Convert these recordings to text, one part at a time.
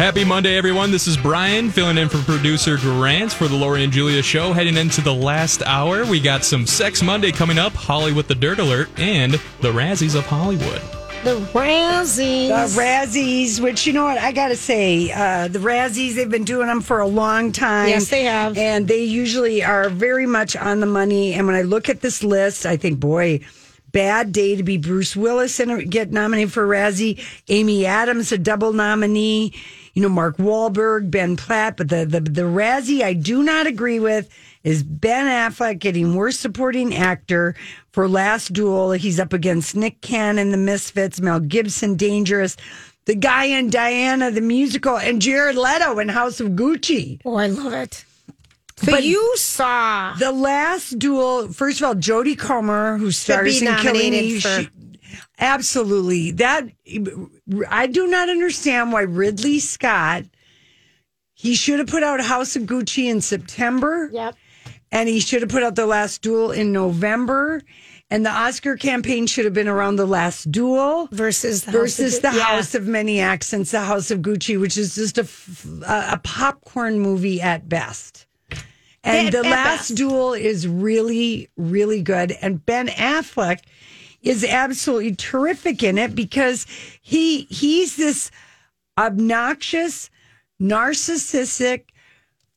Happy Monday, everyone. This is Brian filling in for producer Grant for the Lori and Julia show. Heading into the last hour, we got some Sex Monday coming up, Holly with the Dirt Alert, and the Razzies of Hollywood. The Razzies. The Razzies, which you know what I got to say, uh, the Razzies they've been doing them for a long time. Yes, they have. and they usually are very much on the money. And when I look at this list, I think, boy, bad day to be Bruce Willis and get nominated for a Razzie. Amy Adams, a double nominee. You know, Mark Wahlberg, Ben Platt, but the the the Razzie I do not agree with is Ben Affleck getting worst supporting actor for Last Duel. He's up against Nick Cannon, The Misfits, Mel Gibson, Dangerous, the guy in Diana, the musical, and Jared Leto in House of Gucci. Oh, I love it. So But- you saw The Last Duel. First of all, Jodie Comer, who stars in Killing Eve, absolutely that. I do not understand why Ridley Scott. He should have put out House of Gucci in September. Yep. and he should have put out the last duel in November. And the Oscar campaign should have been around the last duel versus the versus House the of yeah. House of Many Accents, the House of Gucci, which is just a, a popcorn movie at best. And At- the at last best. duel is really, really good. And Ben Affleck is absolutely terrific in it because he he's this obnoxious, narcissistic,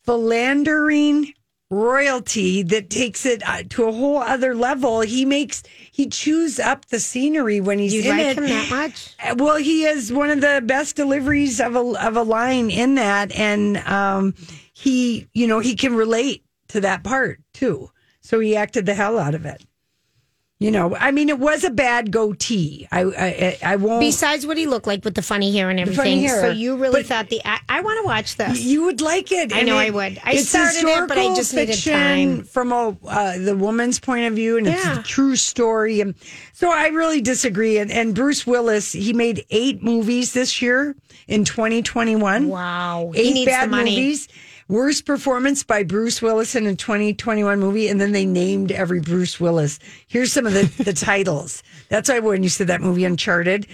philandering royalty that takes it uh, to a whole other level. He makes he chews up the scenery when he's You in like it. him that much? Uh, Well, he is one of the best deliveries of a of a line in that, and um, he you know he can relate to that part too. So he acted the hell out of it. You know, I mean, it was a bad goatee. I I, I won't. Besides what he looked like with the funny hair and funny everything. hair. So you really But- thought the I, I want to watch this. You would like it. I and know it- I would. I started it, but I just needed time. from a uh, the woman's point of view, and it's a true story. And so I really disagree. And, and Bruce Willis, he made eight movies this year in 2021. Wow. eight he needs bad movies. Worst performance by Bruce Willis in a 2021 movie, and then they named every Bruce Willis. Here's some of the, the titles. That's why when you said that movie Uncharted,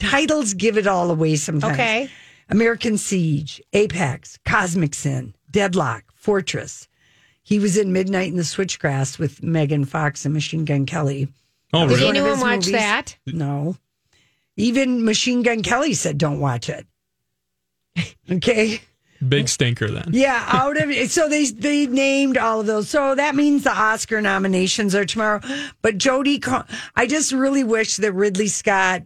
titles give it all away sometimes. Okay. American Siege, Apex, Cosmic Sin, Deadlock, Fortress. He was in Midnight in the Switchgrass with Megan Fox and Machine Gun Kelly. Oh, Did really? one anyone watch movies. that? No. Even Machine Gun Kelly said, don't watch it. Okay. Big stinker then. Yeah, out of it. so they they named all of those. So that means the Oscar nominations are tomorrow. But Jodie, Co- I just really wish that Ridley Scott.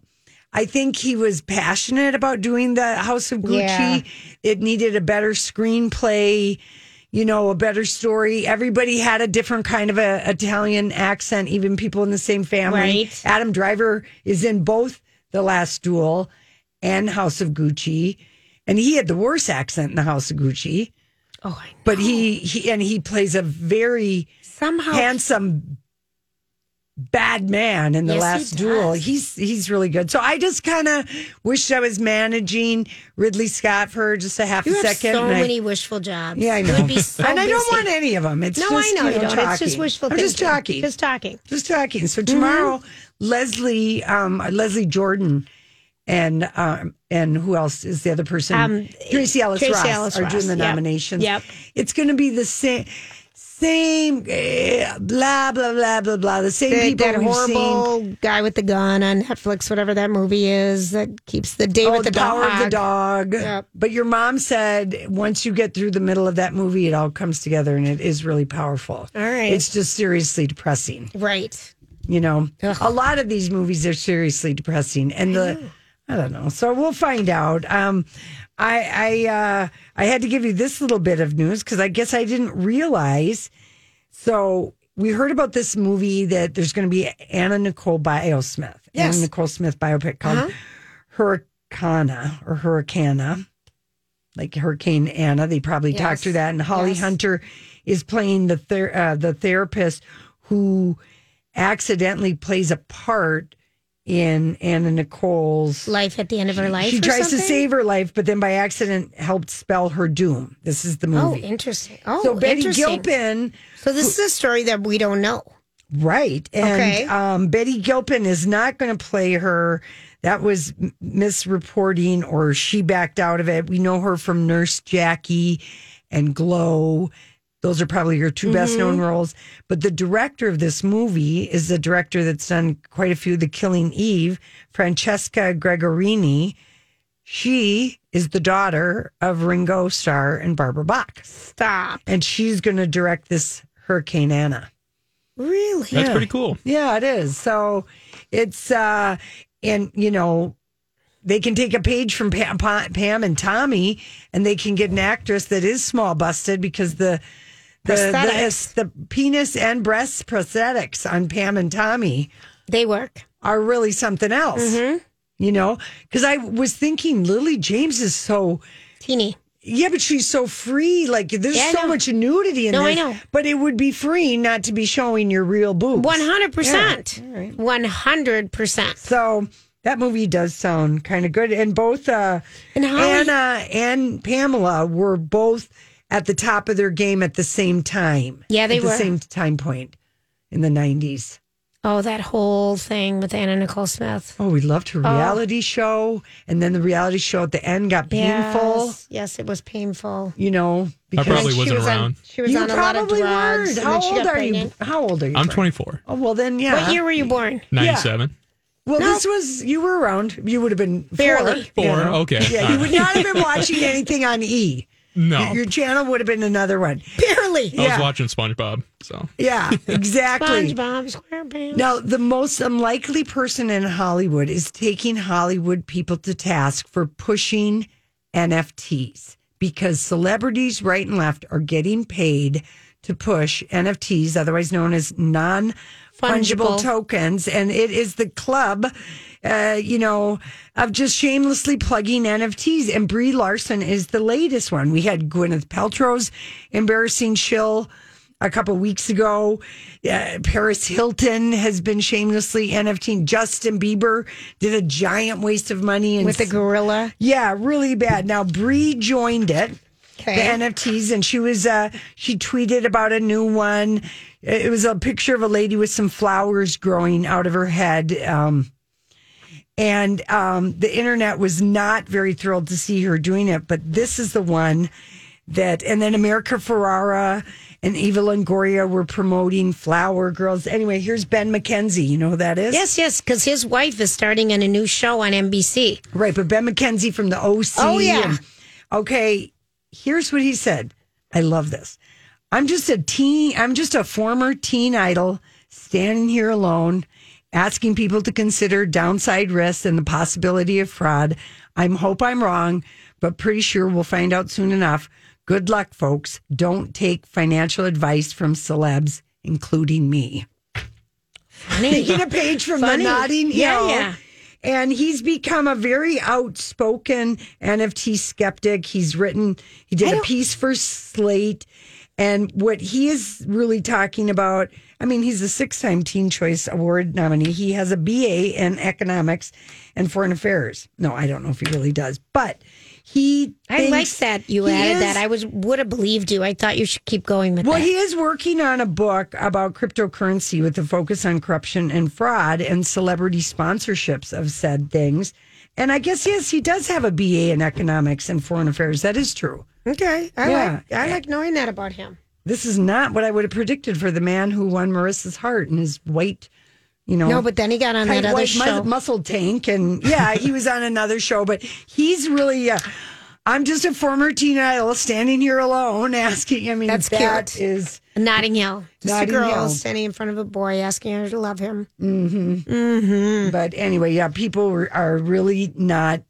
I think he was passionate about doing the House of Gucci. Yeah. It needed a better screenplay, you know, a better story. Everybody had a different kind of a Italian accent, even people in the same family. Right. Adam Driver is in both The Last Duel and House of Gucci. And he had the worst accent in the House of Gucci. Oh, I know. But he, he and he plays a very somehow handsome bad man in the Yes, he last duel. He's he's really good. So I just kind of wished I was managing Ridley Scott for just a half You a second. so and I- many wishful jobs. yeah, I know. would so and I don't want any of them. It's No, just, I know you you don't. It's just wishful I'm just talking. Just talking. Just talking. So tomorrow, Leslie, um, Leslie Jordan, and um, and who else is the other person? Um, Tracee Ellis Tracee Ross Ellis are Ross. doing the Yep. nominations. Yep. It's going to be the same Same, eh, blah blah blah blah blah. The same That, people that horrible seen. guy with the gun on Netflix, whatever that movie is, that keeps the day Oh, with the, the, power dog. of the dog. Yep. But your mom said once you get through the middle of that movie, it all comes together and it is really powerful. All right. It's just seriously depressing. Right. You know, Ugh. a lot of these movies are seriously depressing, and the I don't know. So we'll find out. Um, I I uh, I had to give you this little bit of news because I guess I didn't realize. So we heard about this movie that there's going to be Anna Nicole Biosmith, Yes. Anna Nicole Smith biopic called Hurricana or Hurricana, like Hurricane Anna. They probably Yes. talked to that, and Holly Yes. Hunter is playing the ther- uh, the therapist who accidentally plays a part in Anna Nicole's Life at the end of her life. She tries to save her life, but then by accident helped spell her doom. This is the movie. Oh, interesting. Oh, so Betty. Gilpin, So this is a story that we don't know. right? And Okay. um, Betty Gilpin is not going to play her. That was misreporting, or she backed out of it. We know her from Nurse Jackie and Glow. Those are probably her 2 best known roles. But the director of this movie is the director that's done quite a few. The Killing Eve, Francesca Gregorini. She is the daughter of Ringo Starr and Barbara Bach, Stop. and she's going to direct this Hurricane Anna. Really? That's pretty cool. Yeah, it is. So it's uh and you know they can take a page from Pam, Pam and Tommy, and they can get an actress that is small busted because the the Prosthetics. the, the penis and breast prosthetics on Pam and Tommy They work. are really something else. Mm-hmm. You know, because I was thinking Lily James is so Teeny. yeah, but she's so free. Like there's Yeah, so much nudity in No, I know. But it would be free not to be showing your real boobs. One hundred percent. Yeah, all right. One hundred percent. So that movie does sound kind of good. And both uh, And Anna and Pamela were both at the top of their game at the same time. Yeah, they were. at the same time point in the 90s. Oh, that whole thing with Anna Nicole Smith. Oh, we loved her oh. reality show. And then the reality show at the end got painful, Yes, yes, it was painful. you know, I because probably she wasn't was on- she was you on a lot of drugs. weren't. and How old got are you? How old are you? I'm 24. Oh, well, then, yeah. What year were you born? 97. Well, this was, you were around. You would have been four, Barely. you Four, know. okay. Yeah, All you would not have been watching anything on E. No. Your, your channel would have been another one. Barely. I yeah. was watching SpongeBob, so Yeah, exactly. SpongeBob SquarePants. Now, the most unlikely person in Hollywood is taking Hollywood people to task for pushing NFTs because celebrities right and left are getting paid to push NFTs, otherwise known as non fungible Fungible. tokens. And it is the club, uh, you know, of just shamelessly plugging NFTs. And Brie Larson is the latest one. We had Gwyneth Paltrow's embarrassing shill a couple weeks ago. Uh, Paris Hilton has been shamelessly NFTing. Justin Bieber did a giant waste of money and with a gorilla. yeah, really bad. Now Brie joined it, Okay. the NFTs, and she was uh she tweeted about a new one. It was a picture of a lady with some flowers growing out of her head. Um and um the internet was not very thrilled to see her doing it, but this is the one that and then America Ferrera and Eva Longoria were promoting Flower Girls. Anyway, here's Ben McKenzie. You know who that is? Yes, yes, because his wife is starting in a new show on NBC. Right, but Ben McKenzie from the OC. Oh, yeah. and- okay, here's what he said. I love this. I'm just a teen, I'm just a former teen idol standing here alone, asking people to consider downside risks and the possibility of fraud. I hope I'm wrong, but pretty sure we'll find out soon enough. Good luck, folks. Don't take financial advice from celebs, including me. Taking a page from Funny. the Notting Yeah, Hill. yeah. And he's become a very outspoken NFT skeptic. He's written, he did a piece for Slate. And what he is really talking about, I mean, he's a six time Teen Choice Award nominee. He has a BA in economics and foreign affairs. No, I don't know if he really does, but he. I like that you added is- that. I was would have believed you. I thought you should keep going with well, that. Well, he is working on a book about cryptocurrency with a focus on corruption and fraud and celebrity sponsorships of said things. And I guess yes, he does have a BA in economics and foreign affairs. That is true. okay, I Yeah. like I like knowing that about him. This is not what I would have predicted for the man who won Marissa's heart and his white, you know. No, but then he got on that other white mu- show. muscle tank, and yeah, he was on another show. But he's really. Uh, I'm just a former teen idol standing here alone, asking. I mean, That's that cute. is Notting Hill. Just Notting a girl Hill. standing in front of a boy asking her to love him. But anyway, yeah, people are really not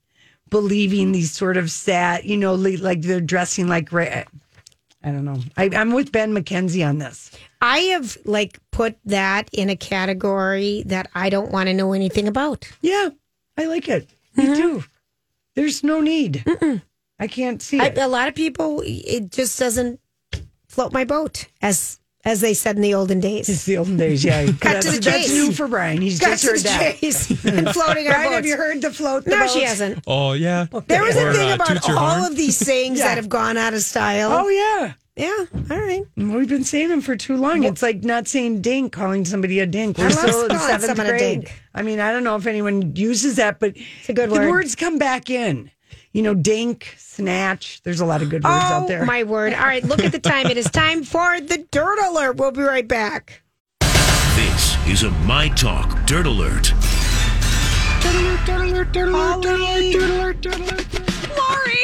believing these sort of sad, you know, like they're dressing like. I don't know. I, I'm with Ben McKenzie on this. I have like put that in a category that I don't want to know anything about. Yeah, I like it. Me mm-hmm. too. There's no need. I can't see I, it. a lot of people, it just doesn't float my boat, as as they said in the olden days. it's the olden days, yeah. Cut that's, to the chase. that's new for Brian. He's Got just to heard the that. chase and floating our Brian, boats. have you heard the float? The no, boat? she hasn't. Oh yeah. There was Or, a thing uh, about all horn. of these sayings Yeah. that have gone out of style. Oh yeah. yeah. All right. We've been saying them for too long. It's like not saying dink, calling somebody a dink. We're I love still in seventh someone a grade. dink. I mean, I don't know if anyone uses that, but it's a good the word. words come back in. You know, dink, snatch. There's a lot of good words oh, out there. my word. All right, look at the time. It is time for the dirt alert. We'll be right back. This is a My Talk Dirt Alert.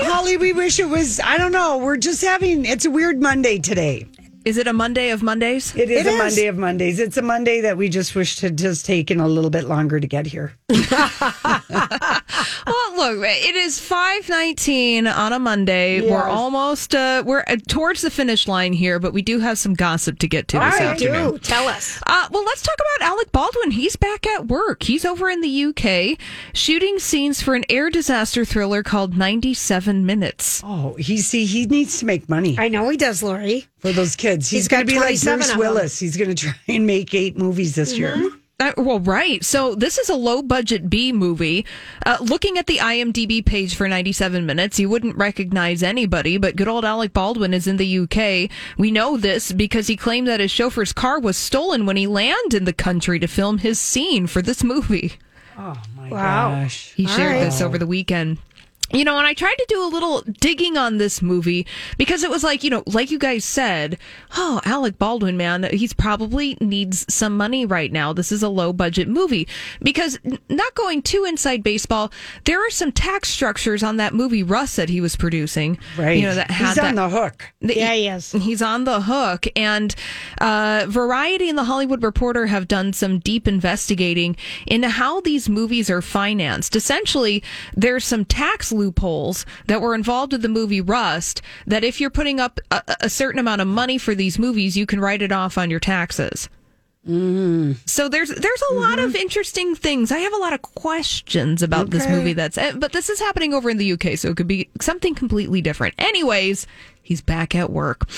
Holly, we wish it was. I don't know. We're just having. It's a weird Monday today. Is it a Monday of Mondays? It is It a is. Monday of Mondays. It's a Monday that we just wish had just taken a little bit longer to get here. Well, look, it is five nineteen on a Monday. We're almost uh, we're uh, towards the finish line here, but we do have some gossip to get to this I afternoon. Do tell us. Uh, well, let's talk about Alec Baldwin. He's back at work. He's over in the UK shooting scenes for an air disaster thriller called 97 Minutes. Oh, he see he needs to make money I know he does, Lori. for those kids. He's, He's going to be like Bruce of them. Mm-hmm. Willis. He's going to try and make eight movies this year. Uh, well, right. So this is a low budget B movie. Uh, looking at the IMDb page for 97 minutes, you wouldn't recognize anybody, but good old Alec Baldwin is in the UK. We know this because he claimed that his chauffeur's car was stolen when he landed in the country to film his scene for this movie. Oh my Wow. gosh! He shared right. this over the weekend. You know, and I tried to do a little digging on this movie because it was like, you know, like you guys said, oh, Alec Baldwin, man, he's probably needs some money right now. This is a low budget movie because not going too inside baseball, there are some tax structures on that movie Rust that he was producing. Right, You know, that had he's that, on the hook. the- Yeah, he is. He's on the hook. And uh, Variety and The Hollywood Reporter have done some deep investigating into how these movies are financed. Essentially, there's some tax loopholes that were involved with the movie Rust that if you're putting up a, a certain amount of money for these movies, you can write it off on your taxes. So there's there's a lot of interesting things. I have a lot of questions about this movie. That's eh, but this is happening over in the UK, so it could be something completely different. Anyways, he's back at work.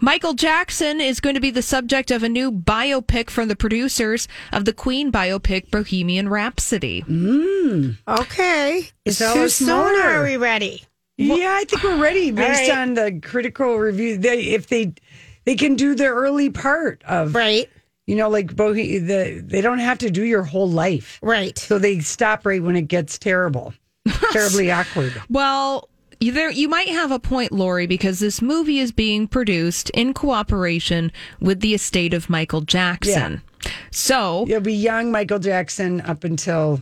Michael Jackson is going to be the subject of a new biopic from the producers of the Queen biopic Bohemian Rhapsody. Mm. Okay. It's Tell too soon. more. Are we ready? yeah, I think we're ready based right. on the critical review. They, if they they can do the early part of Right. you know, like Bohe, the they don't have to do your whole life, Right. so they stop right when it gets terrible, terribly awkward. Well, you there you might have a point, Lori, because this movie is being produced in cooperation with the estate of Michael Jackson. So you'll be young Michael Jackson up until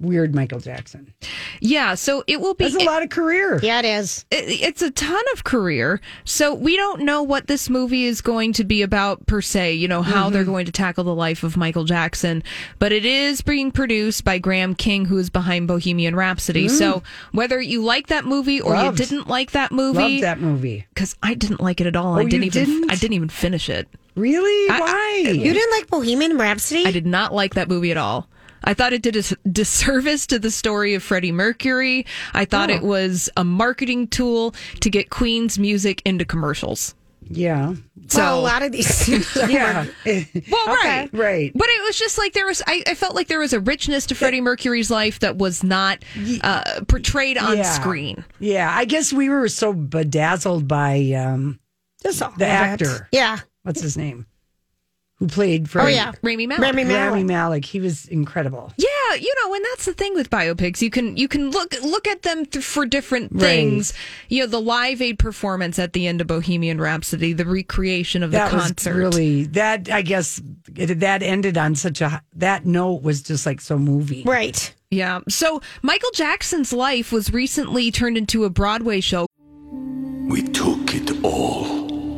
weird Michael Jackson. yeah, so it will be That's a lot of career. Yeah, it is. it- it's a ton of career. So we don't know what this movie is going to be about per se, you know, how Mm-hmm. they're going to tackle the life of Michael Jackson, but it is being produced by Graham King who is behind Bohemian Rhapsody. So whether you like that movie or Mm. Loved. you didn't like that movie Love that movie. cuz I didn't like it at all. I Oh, you didn't even didn't? I didn't even finish it. Really? I- Why? You didn't like Bohemian Rhapsody? I did not like that movie at all. I thought it did a disservice to the story of Freddie Mercury. I thought Oh. it was a marketing tool to get Queen's music into commercials. yeah. So well, a lot of these things are Yeah. Well, right, right. But it was just like there was. I, I felt like there was a richness to Freddie Mercury's life that was not uh, portrayed on Yeah. screen. Yeah. I guess we were so bedazzled by um, Just the of it. actor. Yeah. What's his name? Who played for Oh yeah, Rami Malek. Rami Malek. Rami Malek. He was incredible. Yeah, you know, and that's the thing with biopics. You can you can look look at them th- for different Right. things. You know, the Live Aid performance at the end of Bohemian Rhapsody, the recreation of the That concert. was really that. I guess it, that ended on such a that note was just like so moving. Right. yeah. So Michael Jackson's life was recently turned into a Broadway show. We took it all.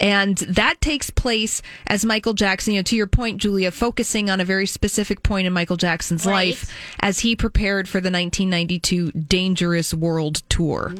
And that takes place as Michael Jackson, you know, to your point, Julia, focusing on a very specific point in Michael Jackson's life as he prepared for the 1992 Dangerous World Tour.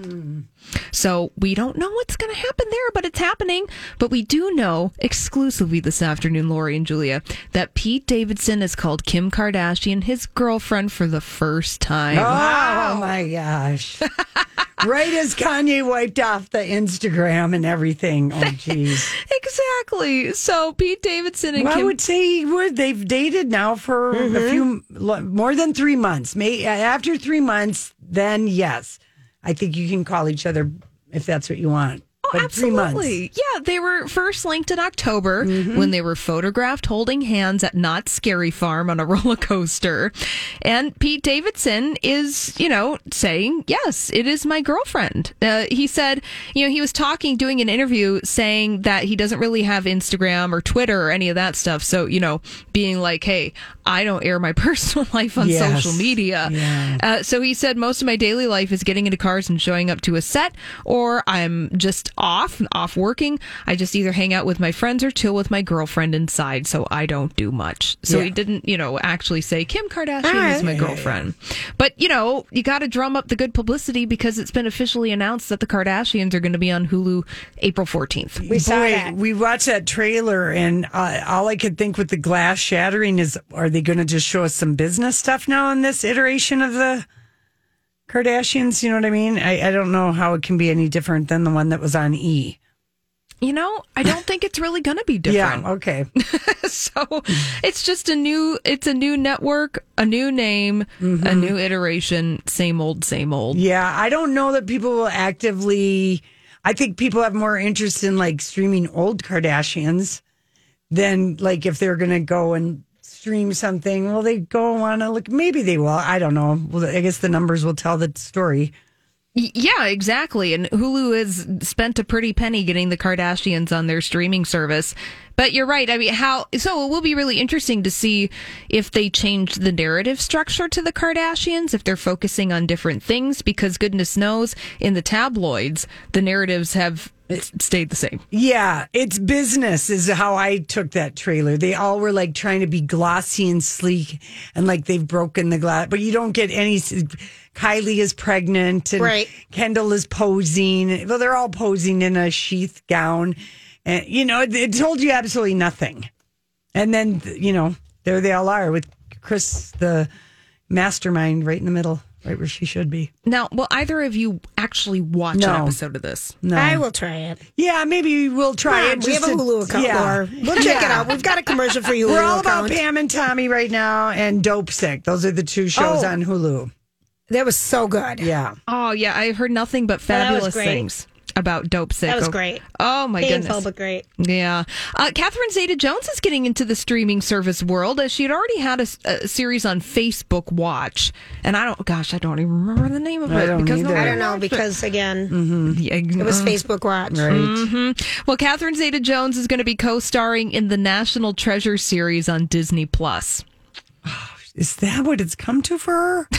So we don't know what's going to happen there, but it's happening. But we do know exclusively this afternoon, Lori and Julia, that Pete Davidson has called Kim Kardashian his girlfriend for the first time. Oh my gosh! right as Kanye wiped off the Instagram and everything. Oh jeez. Exactly. So Pete Davidson and Well, I would say he would. They've dated now for a mm-hmm. few more than three months. May after three months, then yes, I think you can call each other if that's what you want. But Absolutely. Yeah, they were first linked in October when they were photographed holding hands at Not Scary Farm on a roller coaster. And Pete Davidson is, you know, saying, yes, it is my girlfriend. Uh, he said, you know, he was talking, doing an interview saying that he doesn't really have Instagram or Twitter or any of that stuff. So, you know, being like, hey, I don't air my personal life on Yes. social media. Yeah. Uh, so he said most of my daily life is getting into cars and showing up to a set, or I'm just off, off working. I just either hang out with my friends or chill with my girlfriend inside. So I don't do much. So Yeah. he didn't, you know, actually say Kim Kardashian All is my girlfriend. But you know, you got to drum up the good publicity because it's been officially announced that the Kardashians are going to be on Hulu April 14th. We saw Boy, that. we watched that trailer, and uh, all I could think with the glass shattering is, are they going to just show us some business stuff now in this iteration of the Kardashians? You know what I mean? I, I don't know how it can be any different than the one that was on E. You know, I don't think it's really going to be different. Yeah, okay. so it's just a new it's a new network a new name mm-hmm. a new iteration same old same old Yeah, I don't know that people will actively. I think people have more interest in like streaming old Kardashians than like if they're going to go and stream something. Well, they go on to look. Maybe they will. I don't know. Well, I guess the numbers will tell the story. Yeah exactly and hulu has spent a pretty penny getting the kardashians on their streaming service but you're right i mean how so it will be really interesting to see if they change the narrative structure to the kardashians if they're focusing on different things because goodness knows in the tabloids the narratives have stayed the same Yeah, it's business is how I took that trailer. They all were like trying to be glossy and sleek and like they've broken the glass, but you don't get any. Kylie is pregnant and Right. Kendall is posing. Well, they're all posing in a sheath gown. And, you know, it, it told you absolutely nothing. And then, you know, there they all are with Kris, the mastermind, right in the middle, right where she should be. now will either of you actually watch No. an episode of this No. I will try it. Yeah, maybe we'll try Mom, it. We have to, a Hulu account, yeah. Laura. We'll check it out. We've got a commercial for you. We're Hulu all about account. Pam and Tommy right now and Dopesick. Those are the two shows Oh. on Hulu. That was so good. Yeah. Oh yeah, I heard nothing but fabulous great. things about Dopesick. That was Oh- great. Oh my Painful, goodness. but great. Yeah. Uh, Catherine Zeta Jones is getting into the streaming service world as she had already had a series on Facebook Watch. And I don't, gosh, I don't even remember the name of I it. don't because either. nobody I don't know watched it. because again, Yeah, it was uh, Facebook Watch. Right. Well, Catherine Zeta Jones is going to be co starring in the National Treasure series on Disney Plus. Is that what it's come to for her?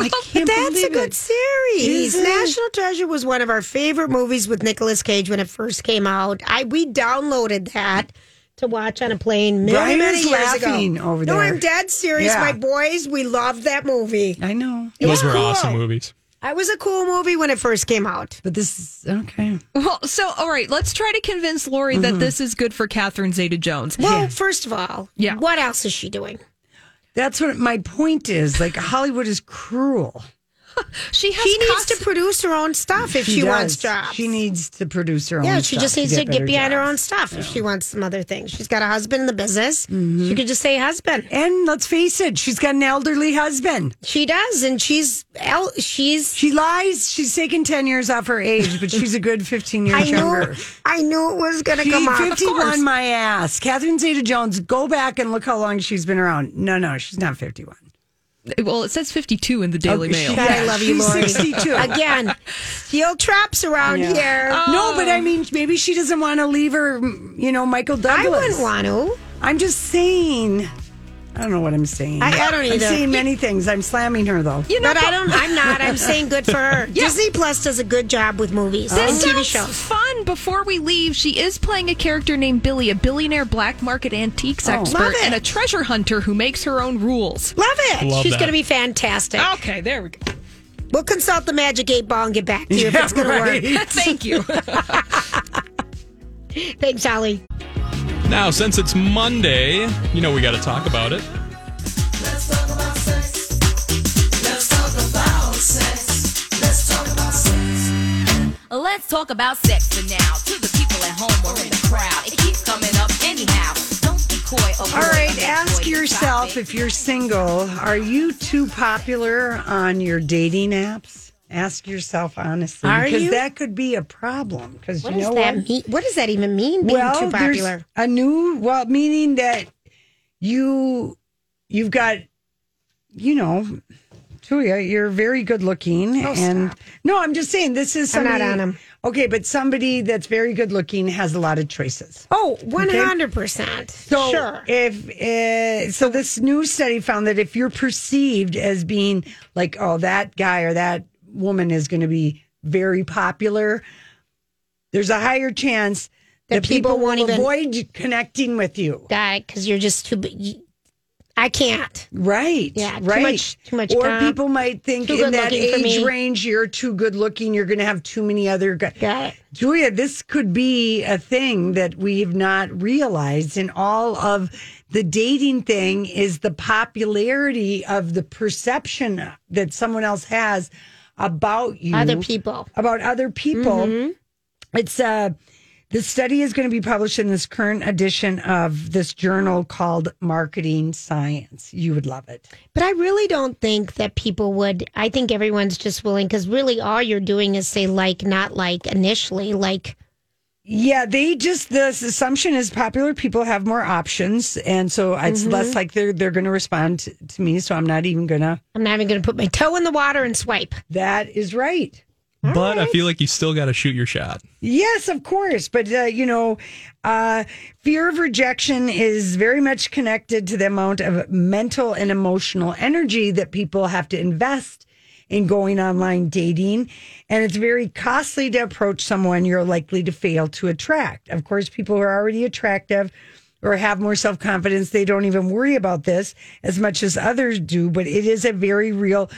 I can't That's a good it. series. Is it? National Treasure was one of our favorite movies with Nicolas Cage when it first came out. I we downloaded that to watch on a plane many Brian many is years laughing ago. over there. no. I'm dead serious. Yeah. My boys, we loved that movie. I know. It was Those were cool. awesome movies. It was a cool movie when it first came out. But this is okay. Well, so all right, let's try to convince Lori that mm-hmm. this is good for Catherine Zeta Jones. Well, first of all, Yeah. what else is she doing? That's what my point is. Like Hollywood is cruel. She has She needs cos- to produce her own stuff if she, wants does. jobs. She needs to produce her own. yeah, she stuff just needs to get better behind her own stuff if she wants some other things. She's got a husband in the business. Mm-hmm. She could just say husband. And let's face it, she's got an elderly husband. She does, and she's el- she's. She lies. She's taken ten years off her age, but she's a good fifteen years I younger. knew, I knew it was going to come out. Of 51 my ass. Catherine Zeta Jones, go back and look how long she's been around. No, no, she's not 51. Well, it says 52 in the Daily Okay, Mail. she- God, I love you, Lori. 62. Again, steel traps around Yeah. here. Oh. No, but I mean, maybe she doesn't want to leave her, you know, Michael Douglas. I wouldn't want to. I'm just saying. I don't know what I'm saying. I- I don't I'm either. saying many things. I'm slamming her though. You know, But I don't. I'm not. I'm saying good for her. Disney Plus does a good job with movies and This TV sounds shows. fun. Before we leave, she is playing a character named Billy, a billionaire black market antiques Oh. expert and a treasure hunter who makes her own rules. Love it. Love She's going to be fantastic. Okay, there we go. We'll consult the Magic Eight Ball and get back to you if it's going right. to work. Thank you. Thanks, Holly. Now, since it's Monday, you know we got to talk about it. Let's talk about sex Let's talk about sex. Let's talk about sex. Let's talk about sex for now. To the people at home or in the crowd, it keeps coming up anyhow. Don't be coy. Avoid All right, ask yourself if you're single, are you too popular on your dating apps? Ask yourself honestly, Are because you? that could be a problem. Because you know that what? mean? What does that even mean? Being well, too popular. a new well, meaning that you you've got, you know, Julia, you're very good looking, Oh, and stop. no, I'm just saying this is I'm somebody. not on 'em. Okay, but somebody that's very good looking has a lot of choices. Oh, 100%. So sure. if uh, so, this new study found that if you're perceived as being like, oh, that guy or that woman is going to be very popular, there's a higher chance That that, people people, won't will even- avoid connecting with you. Guy, because you're just too. I can't. Right. Yeah, too Right. much- too much Or comp. people might think Too in that age range, you're too good looking. You're going to have too many other guys. Got it. Julia, this could be a thing that we have not realized in all of the dating thing is the popularity of the perception that someone else has about you. Other people. About other people. It's uh the study is going to be published in this current edition of this journal called Marketing Science. You would love it. But I really don't think that people would. I think everyone's just willing because really all you're doing is say like, not like initially. Like, Yeah, they just the assumption is popular people have more options, and so it's less like they're they're going to respond to, to me. So I'm not even gonna. I'm not even going to put my toe in the water and swipe. That is right. but I feel like you still got to shoot your shot. Yes, of course, but uh, you know, uh, fear of rejection is very much connected to the amount of mental and emotional energy that people have to invest in going online dating. And it's very costly to approach someone you're likely to fail to attract. Of course, people who are already attractive or have more self confidence, they don't even worry about this as much as others do, but it is a very real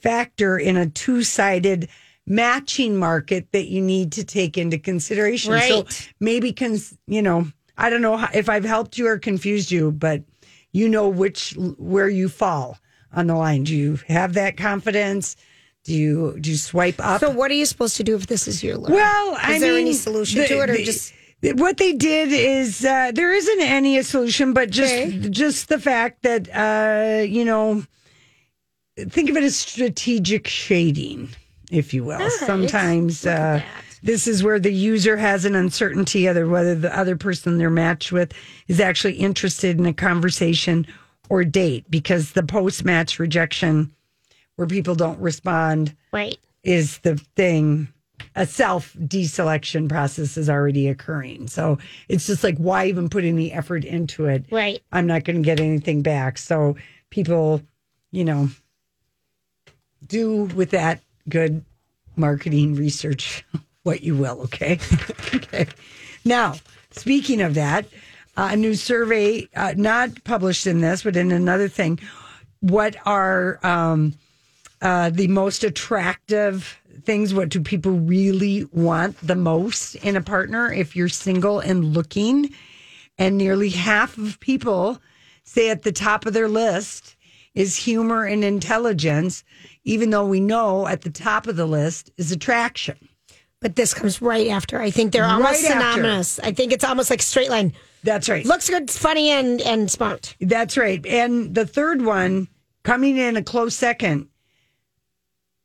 factor in a two sided matching market that you need to take into consideration. So maybe, cons- you know, I don't know if I've helped you or confused you, but you know which where you fall on the line. Do you have that confidence? Do you do you swipe up? So what are you supposed to do if this is your lure? Well, is I there mean, any solution the- to it, or the- just what they did is uh, there isn't any solution, but just Okay. just the fact that uh, you know, think of it as strategic shading, if you will. Sometimes uh, this is where the user has an uncertainty of whether the other person they're matched with is actually interested in a conversation or date, because the post match rejection, where people don't respond right? is the thing a self deselection process is already occurring. So it's just like why even put any effort into it? Right. i'm not going to get anything back. So people you know do with that good marketing research what you will okay? Okay. Now speaking of that a new survey uh, not published in this but in another thing what are um, uh, the most attractive things. What do people really want the most in a partner if you're single and looking? And nearly half of people say at the top of their list is humor and intelligence, even though we know at the top of the list is attraction. But this comes right after. I think they're almost Right synonymous. I think it's almost like straight line. That's right. Looks good, funny, and and smart. That's right. And the third one coming in a close second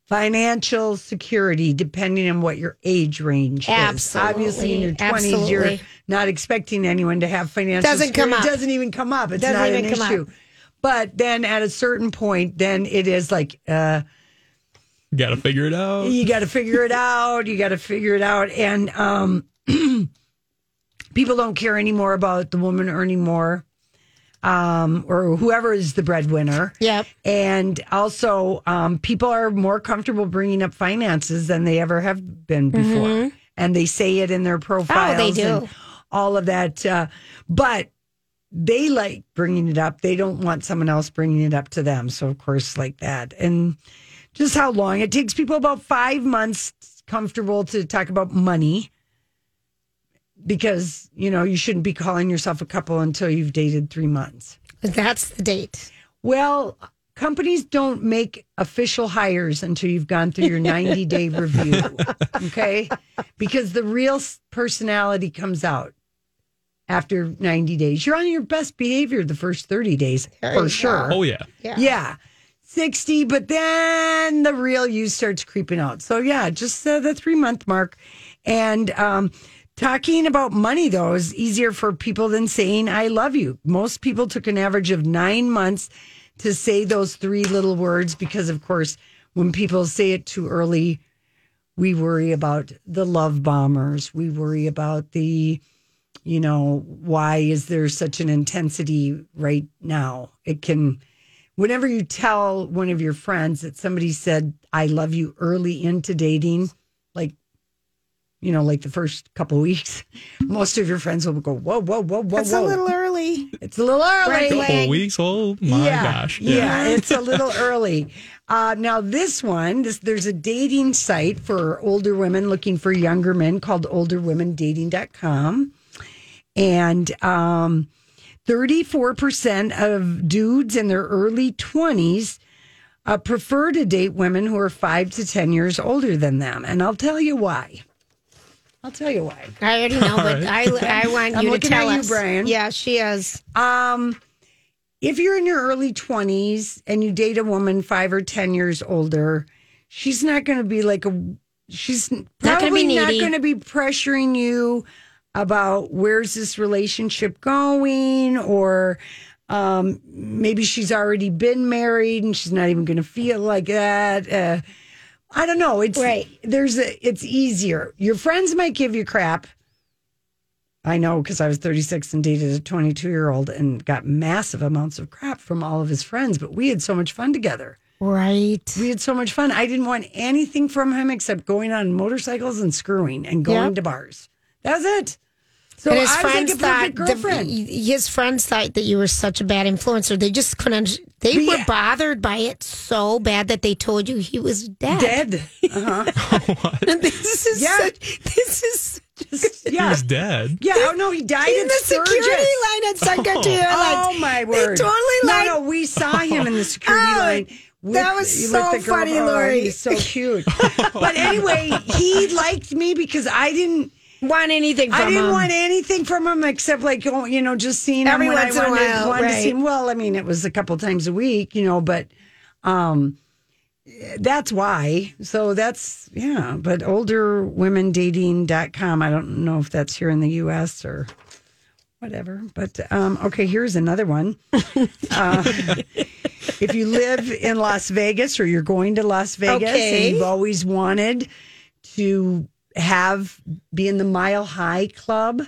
financial security, depending on what your age range Absolutely. is. Obviously, in your 20s, you're not expecting anyone to have financial Doesn't come up. It doesn't even come up. It's Doesn't not even an come up. issue. But then at a certain point, then it is like, uh, You got to figure it out. you got to figure it out. You got to figure it out. And um, people don't care anymore about the woman earning more um, or whoever is the breadwinner. Yep. And also, um, people are more comfortable bringing up finances than they ever have been before. And they say it in their profiles. Mm-hmm. Oh, do. and All of that. Uh, but they like bringing it up. They don't want someone else bringing it up to them. So, of course, like that. And just how long it takes people about five months comfortable to talk about money because you know you shouldn't be calling yourself a couple until you've dated three months That's the date. well companies don't make official hires until you've gone through your 90 day review okay because the real personality comes out after 90 days you're on your best behavior the first 30 days for sure Oh, yeah. Yeah. yeah. 60, but then the real you starts creeping out. So, yeah, just uh, the three month mark. And um, talking about money, though, is easier for people than saying, I love you. Most people took an average of nine months to say those three little words because, of course, when people say it too early, we worry about the love bombers. We worry about the, you know, why is there such an intensity right now? It can, whenever you tell one of your friends that somebody said, I love you early into dating, like, you know, like the first couple weeks, most of your friends will go, whoa, whoa, whoa, whoa, That's whoa. a little early. it's a little early. Red Couple flag. weeks. Oh, my yeah, gosh. Yeah. it's a little early. Uh, now, this one, this, there's a dating site for older women looking for younger men called olderwomendating.com. And um, 34% of dudes in their early 20s uh, prefer to date women who are five to 10 years older than them. And I'll tell you why. I'll tell you why. I already know, but I I want I'm you to tell at you, us. Brian. Yeah, she is. Um, if you're in your early 20s and you date a woman five or 10 years older, she's not going to be like a, she's gonna probably be not going to be pressuring you about where's this relationship going or um, maybe she's already been married and she's not even going to feel like that. Uh, I don't know. It's Right. There's a. It's easier. Your friends might give you crap. I know because I was 36 and dated a 22 year old and got massive amounts of crap from all of his friends. But we had so much fun together. Right. We had so much fun. I didn't want anything from him except going on motorcycles and screwing and going Yep. to bars. That's it. So and his I was friends like a thought perfect the- his friends thought that you were such a bad influencer. They just couldn't. They Yeah. were bothered by it so bad that they told you he was dead. Dead. Uh-huh. This is Yeah. such, this is He yeah. was dead. Yeah. Oh no, he died in in the security line at Secretary Oh my word! They totally no, like no, we saw him in the security Oh, line. with- that was so the girl. funny, Oh, Lori. He's so cute. but anyway, he liked me because I didn't. Want anything from I didn't him. want anything from him except like you know just seeing Every him when once I in a wanted, while, wanted to right. see him. Well, I mean, it was a couple times a week, you know, but um, that's why. So that's yeah. But olderwomendating.com. I don't know if that's here in the U.S. or whatever. But um, okay, here's another one. uh, if you live in Las Vegas or you're going to Las Vegas Okay. and you've always wanted to have be in the Mile High Club,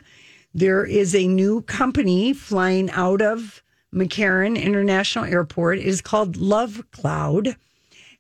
there is a new company flying out of McCarran International Airport. It is called Love Cloud.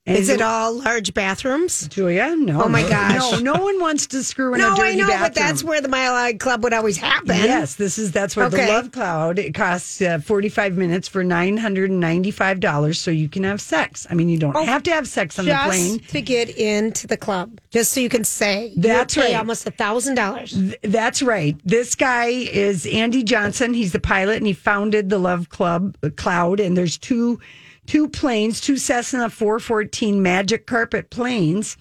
Is it all large bathrooms? Julia? No. Oh, my gosh. No, no one wants to screw in a No, dirty I know, bathroom. but that's where the Mile High Club would always happen. Yes, this is that's where Okay. the Love Cloud. It costs uh, forty five minutes for nine hundred and ninety five dollars, so you can have sex. I mean, you don't Oh, have to have sex on the Just plane. to get into the club, just so you can say That's right. almost a thousand dollars. Th- That's right. This guy is Andy Johnson. He's the pilot, and he founded the Love Club uh, Cloud. And there's two two planes, two Cessna 414 Magic Carpet planes,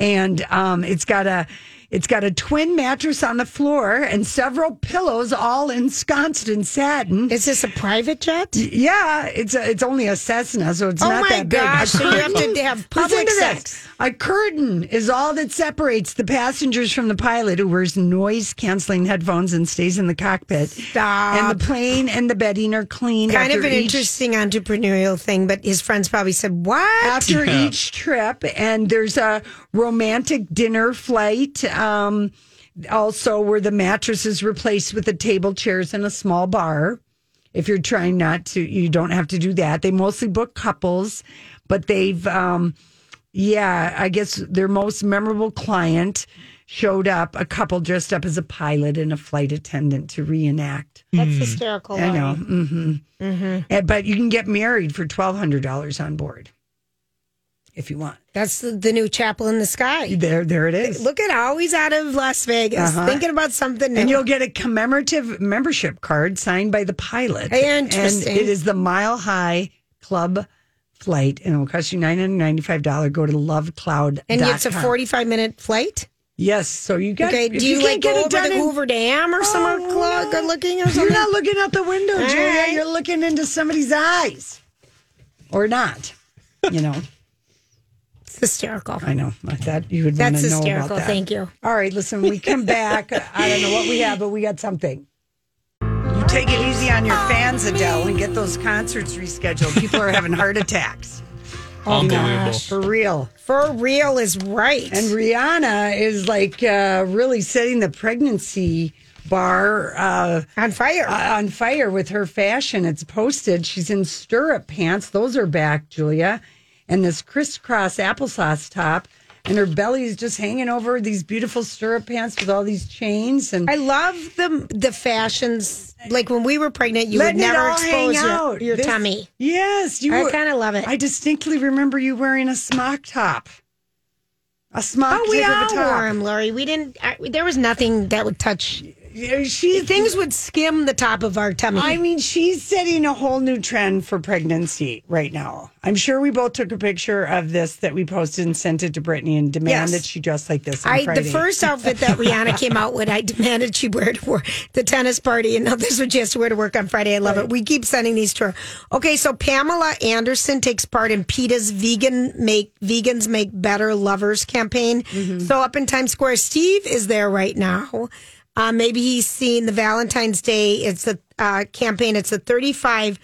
and um, it's got a it's got a twin mattress on the floor and several pillows, all ensconced in satin. Is this a private jet? Yeah, it's a, it's only a Cessna, so it's Oh not my that big. gosh, A so you have to have public sex. this. Sex. A curtain is all that separates the passengers from the pilot, who wears noise canceling headphones and stays in the cockpit. Stop. And the plane and the bedding are clean. Kind of an each- interesting entrepreneurial thing, but his friends probably said, "What?" after each trip and there's a romantic dinner flight um also where the mattress is replaced with the table chairs and a small bar if you're trying not to you don't have to do that they mostly book couples but they've um yeah i guess their most memorable client showed up a couple dressed up as a pilot and a flight attendant to reenact That's hysterical. i know Lori. hmm Mm-hmm. but you can get married for $1200 on board if you want That's the, the new chapel in the sky. there, there it is. Look at always out of Las Vegas, Uh-huh. thinking about something new. And you'll get a commemorative membership card signed by the pilot. Interesting. And it is the Mile High Club flight, and it will cost you nine hundred ninety-five dollars. Go to lovecloud. and it's a forty-five minute flight. Yes, so you got. Okay, do you, can't like go over the in- Hoover Dam or somewhere Oh, good looking or You're not looking out the window, All Julia. right. You're looking into somebody's eyes, or not. You know, It's hysterical. I know. I thought you would want That's to know hysterical. about that. Thank you. All right, listen, we come back. I don't know what we have, but we got something. You take it easy on your fans, Adele, and get those concerts rescheduled. People are having heart attacks. Oh, Unbelievable. For real. For real is right. And Rihanna is like uh, really setting the pregnancy bar uh, on fire. uh, on fire with her fashion. It's posted. She's in stirrup pants. Those are back, Julia. And this crisscross applesauce top. And her belly is just hanging over these beautiful stirrup pants with all these chains. And I love the the fashions. Like when we were pregnant, you would never expose your, out. your This- tummy. Yes, you. I kinda love it. I distinctly remember you wearing a smock top. A smock Oh, we all of wore them, Lori. We didn't. I, there was nothing that would touch. Yeah, She Things would skim the top of our tummy. I mean, she's setting a whole new trend for pregnancy right now. I'm sure we both took a picture of this that we posted and sent it to Brittany and demanded Yes. she dress like this on I Friday. the first outfit that Rihanna came out with, I demanded she wear to work the tennis party, and now this is what she has to wear to work on Friday. I love it. We keep sending these to her. Okay, so Pamela Anderson takes part in PETA's vegan make vegans make better lovers campaign. Mm-hmm. So up in Times Square, Steve is there right now. Uh, maybe he's seen the Valentine's Day. It's a uh, campaign. It's a thirty-five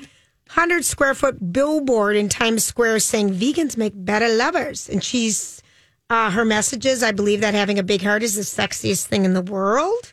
hundred square foot billboard in Times Square saying vegans make better lovers, and she's uh, her messages. I believe that having a big heart is the sexiest thing in the world.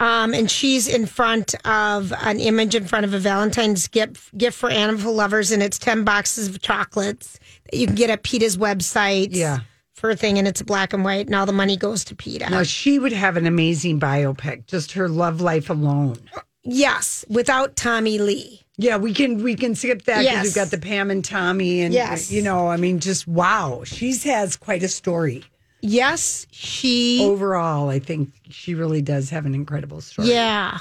Um, and she's in front of an image in front of a Valentine's gift gift for animal lovers, and it's ten boxes of chocolates that you can get at PETA's website. Yeah. For a thing, and it's black and white, and all the money goes to PETA. now she would have an amazing biopic, just her love life alone. yes, without Tommy Lee. Yeah, we can we can skip that because Yes. we've got the Pam and Tommy, and Yes. Uh, you know, I mean, just wow, she's has quite a story. Yes, she. Overall, I think she really does have an incredible story. Yeah.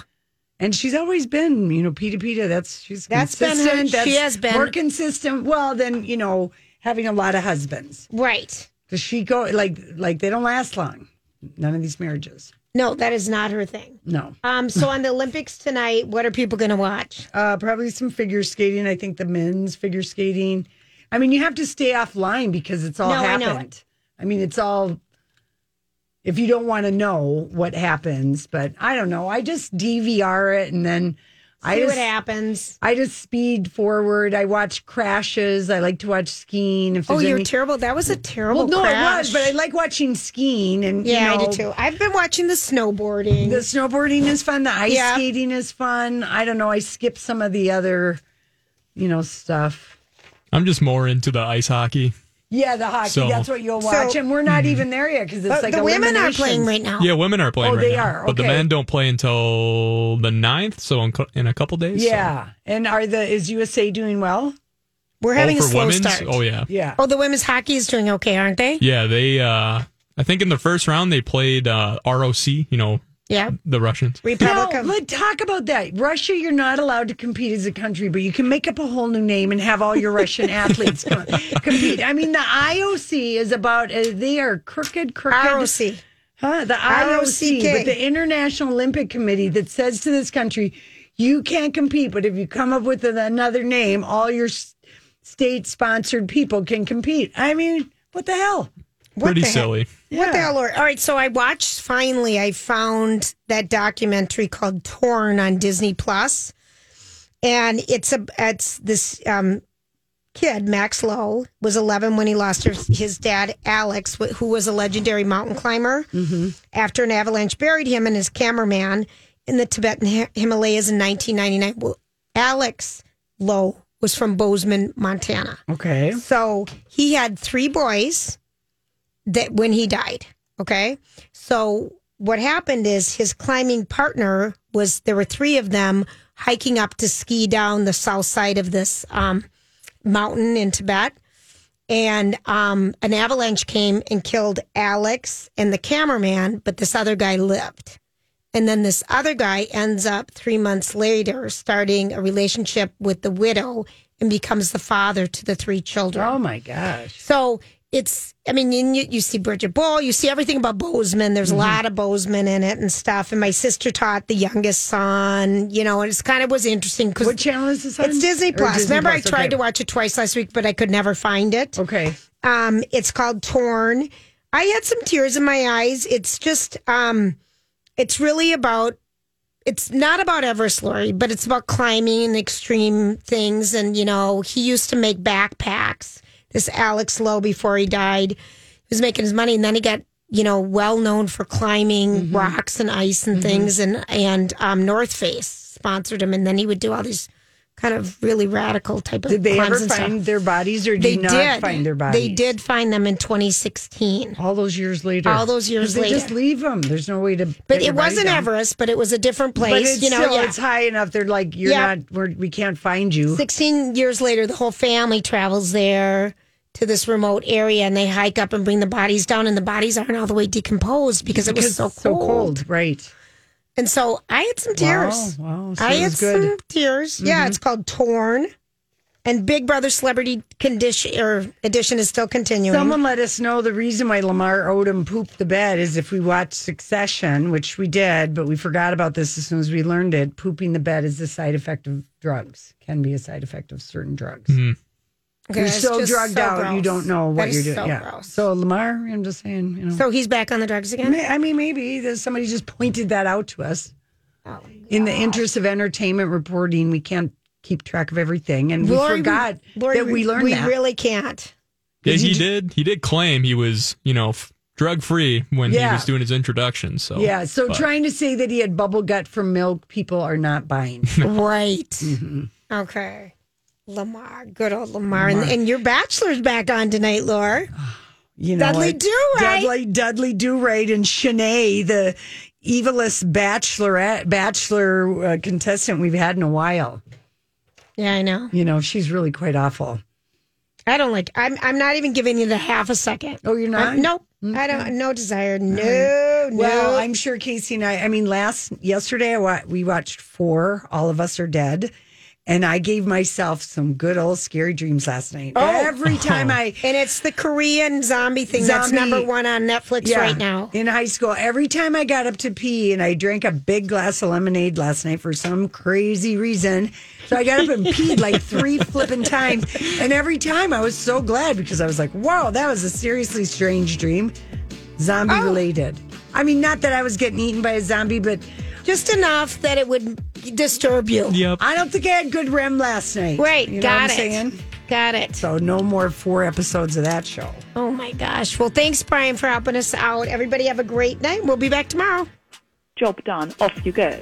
And she's always been, you know, PETA PETA. That's she's That's been her- consistent. she has been- more consistent. Well, than you know, having a lot of husbands. Right. Does she go like like they don't last long? None of these marriages. No, that is not her thing. No. Um. So on the Olympics tonight, what are people going to watch? Uh, probably some figure skating. I think the men's figure skating. I mean, you have to stay offline because it's all No, I happened. know it. I mean, it's all. If you don't want to know what happens, but I don't know. I just DVR it and then I See just what happens. I just speed forward. I watch crashes. I like to watch skiing. If Oh, you're any- terrible. That was a terrible. Well, no, crash. it was, but I like watching skiing and Yeah, you know, I do too. I've been watching the snowboarding. The snowboarding is fun. The ice Yeah. skating is fun. I don't know. I skip some of the other, you know, stuff. I'm just more into the ice hockey. Yeah, the hockey. So- that's what you'll watch, So- and we're not even there yet because it's But like the women are eliminations. playing right now. Yeah, women are playing Oh, right they now. are, But the okay. men don't play until the 9th, so in, cou- in a couple days. so- Yeah, and are the is USA doing well? We're Oh, having a for slow women's? start. Oh, yeah. Yeah. Oh, the women's hockey is doing okay, aren't they? Yeah, they, uh, I think in the first round they played uh, ROC, you know, Yeah. the Russians. Republic of No, let's talk about that. Russia, you're not allowed to compete as a country, but you can make up a whole new name and have all your Russian athletes co- compete. I mean, the IOC is about uh, they are crooked, crooked. ROC. Huh? The IOC, ROCK. but the International Olympic Committee that says to this country, you can't compete, but if you come up with another name, all your state sponsored people can compete. I mean, what the hell? What Pretty the heck? silly. What the hell, Lord? All right, so I watched finally. I found that documentary called "Torn" on Disney Plus, and it's a it's this um, kid Max Lowe was 11 when he lost his, his dad Alex, who was a legendary mountain climber. After an avalanche buried him and his cameraman in the Tibetan Himalayas in 1999. Well, Alex Lowe was from Bozeman, Montana. Okay. So he had three boys that when he died. Okay. So what happened is his climbing partner was there were three of them hiking up to ski down the south side of this um, mountain in Tibet. And um, an avalanche came and killed Alex and the cameraman, but this other guy lived. And then this other guy ends up three months later starting a relationship with the widow and becomes the father to the three children. Oh my gosh. So it's, I mean, you, you see Bridger Bowl, you see everything about Bozeman. There's Mm-hmm. a lot of Bozeman in it and stuff. And my sister taught the youngest son, you know, and it's kind of was interesting because What channel is this on? it's Disney Plus. Disney Remember, Plus, I tried okay. to watch it twice last week, but I could never find it. Okay. Um, it's called Torn. I had some tears in my eyes. It's just, um, it's really about. It's not about Everest, Lori, but it's about climbing and extreme things. And you know, he used to make backpacks. This Alex Lowe, before he died, he was making his money, and then he got you know well known for climbing Mm-hmm. rocks and ice and things. And and um, North Face sponsored him, and then he would do all these kind of really radical type of. Did they ever and stuff. find their bodies or did They not did find their bodies? They did find them in 2016. All those years later. All those years they later. just leave them. There's no way to. But it wasn't. Everest, but it was a different place. You know, still, yeah. it's high enough. They're like, you're Yeah. not. We're, we can't find you. 16 years later, the whole family travels there to this remote area and they hike up and bring the bodies down, and the bodies aren't all the way decomposed because, it was so it's cold. right? And so I had some tears. Wow, wow. So I had good. some tears. Yeah, Mhm. it's called Torn. And Big Brother Celebrity Condition or Edition is still continuing. Someone let us know the reason why Lamar Odom pooped the bed is if we watched Succession, which we did, but we forgot about this as soon as we learned it. Pooping the bed is a side effect of drugs, can be a side effect of certain drugs. Okay, you're that's so drugged so out, you don't know what That you're is doing. so yeah. gross. So Lamar, I'm just saying, you know. So he's back on the drugs again? May- I mean, maybe there's somebody just pointed that out to us. Oh, In the interest of entertainment reporting, we can't keep track of everything, and Lori, we forgot Lori, that we learned we that. really can't. Yeah, he did. He did claim he was, you know, f- drug free when he was doing his introduction. So yeah, so but- trying to say that he had bubble gut from milk, people are not buying. Right. Mm-hmm. Okay. Lamar, good old Lamar. And, and your bachelor's back on tonight, Laura. You know, Dudley what? Do Right. Dudley Dudley Do Right and Shanae, the evilest bachelorette bachelor uh, contestant we've had in a while. Yeah, I know. You know, she's really quite awful. I don't like. I'm. I'm not even giving you the half a second. Oh, you're not? I'm- nope. I don't. No desire. No. No. Well, I'm sure Casey and I. I mean, last yesterday I wa- we watched four. All of us are dead, and I gave myself some good old scary dreams last night. Oh. Every time I and it's the Korean zombie thing that's number one on Netflix Yeah, right now. in high school. Every time I got up to pee, and I drank a big glass of lemonade last night for some crazy reason. So I got up and peed like three flipping times, and every time I was so glad because I was like, "Wow, that was a seriously strange dream, zombie Oh. related." I mean, not that I was getting eaten by a zombie, but Just enough that it would disturb you. Yep. I don't think I had good REM last night. Right. You know got what it. I'm saying? Got it. So no more four episodes of that show. Oh my gosh. Well, thanks, Brian, for helping us out. Everybody have a great night. We'll be back tomorrow. Job done. Off you go.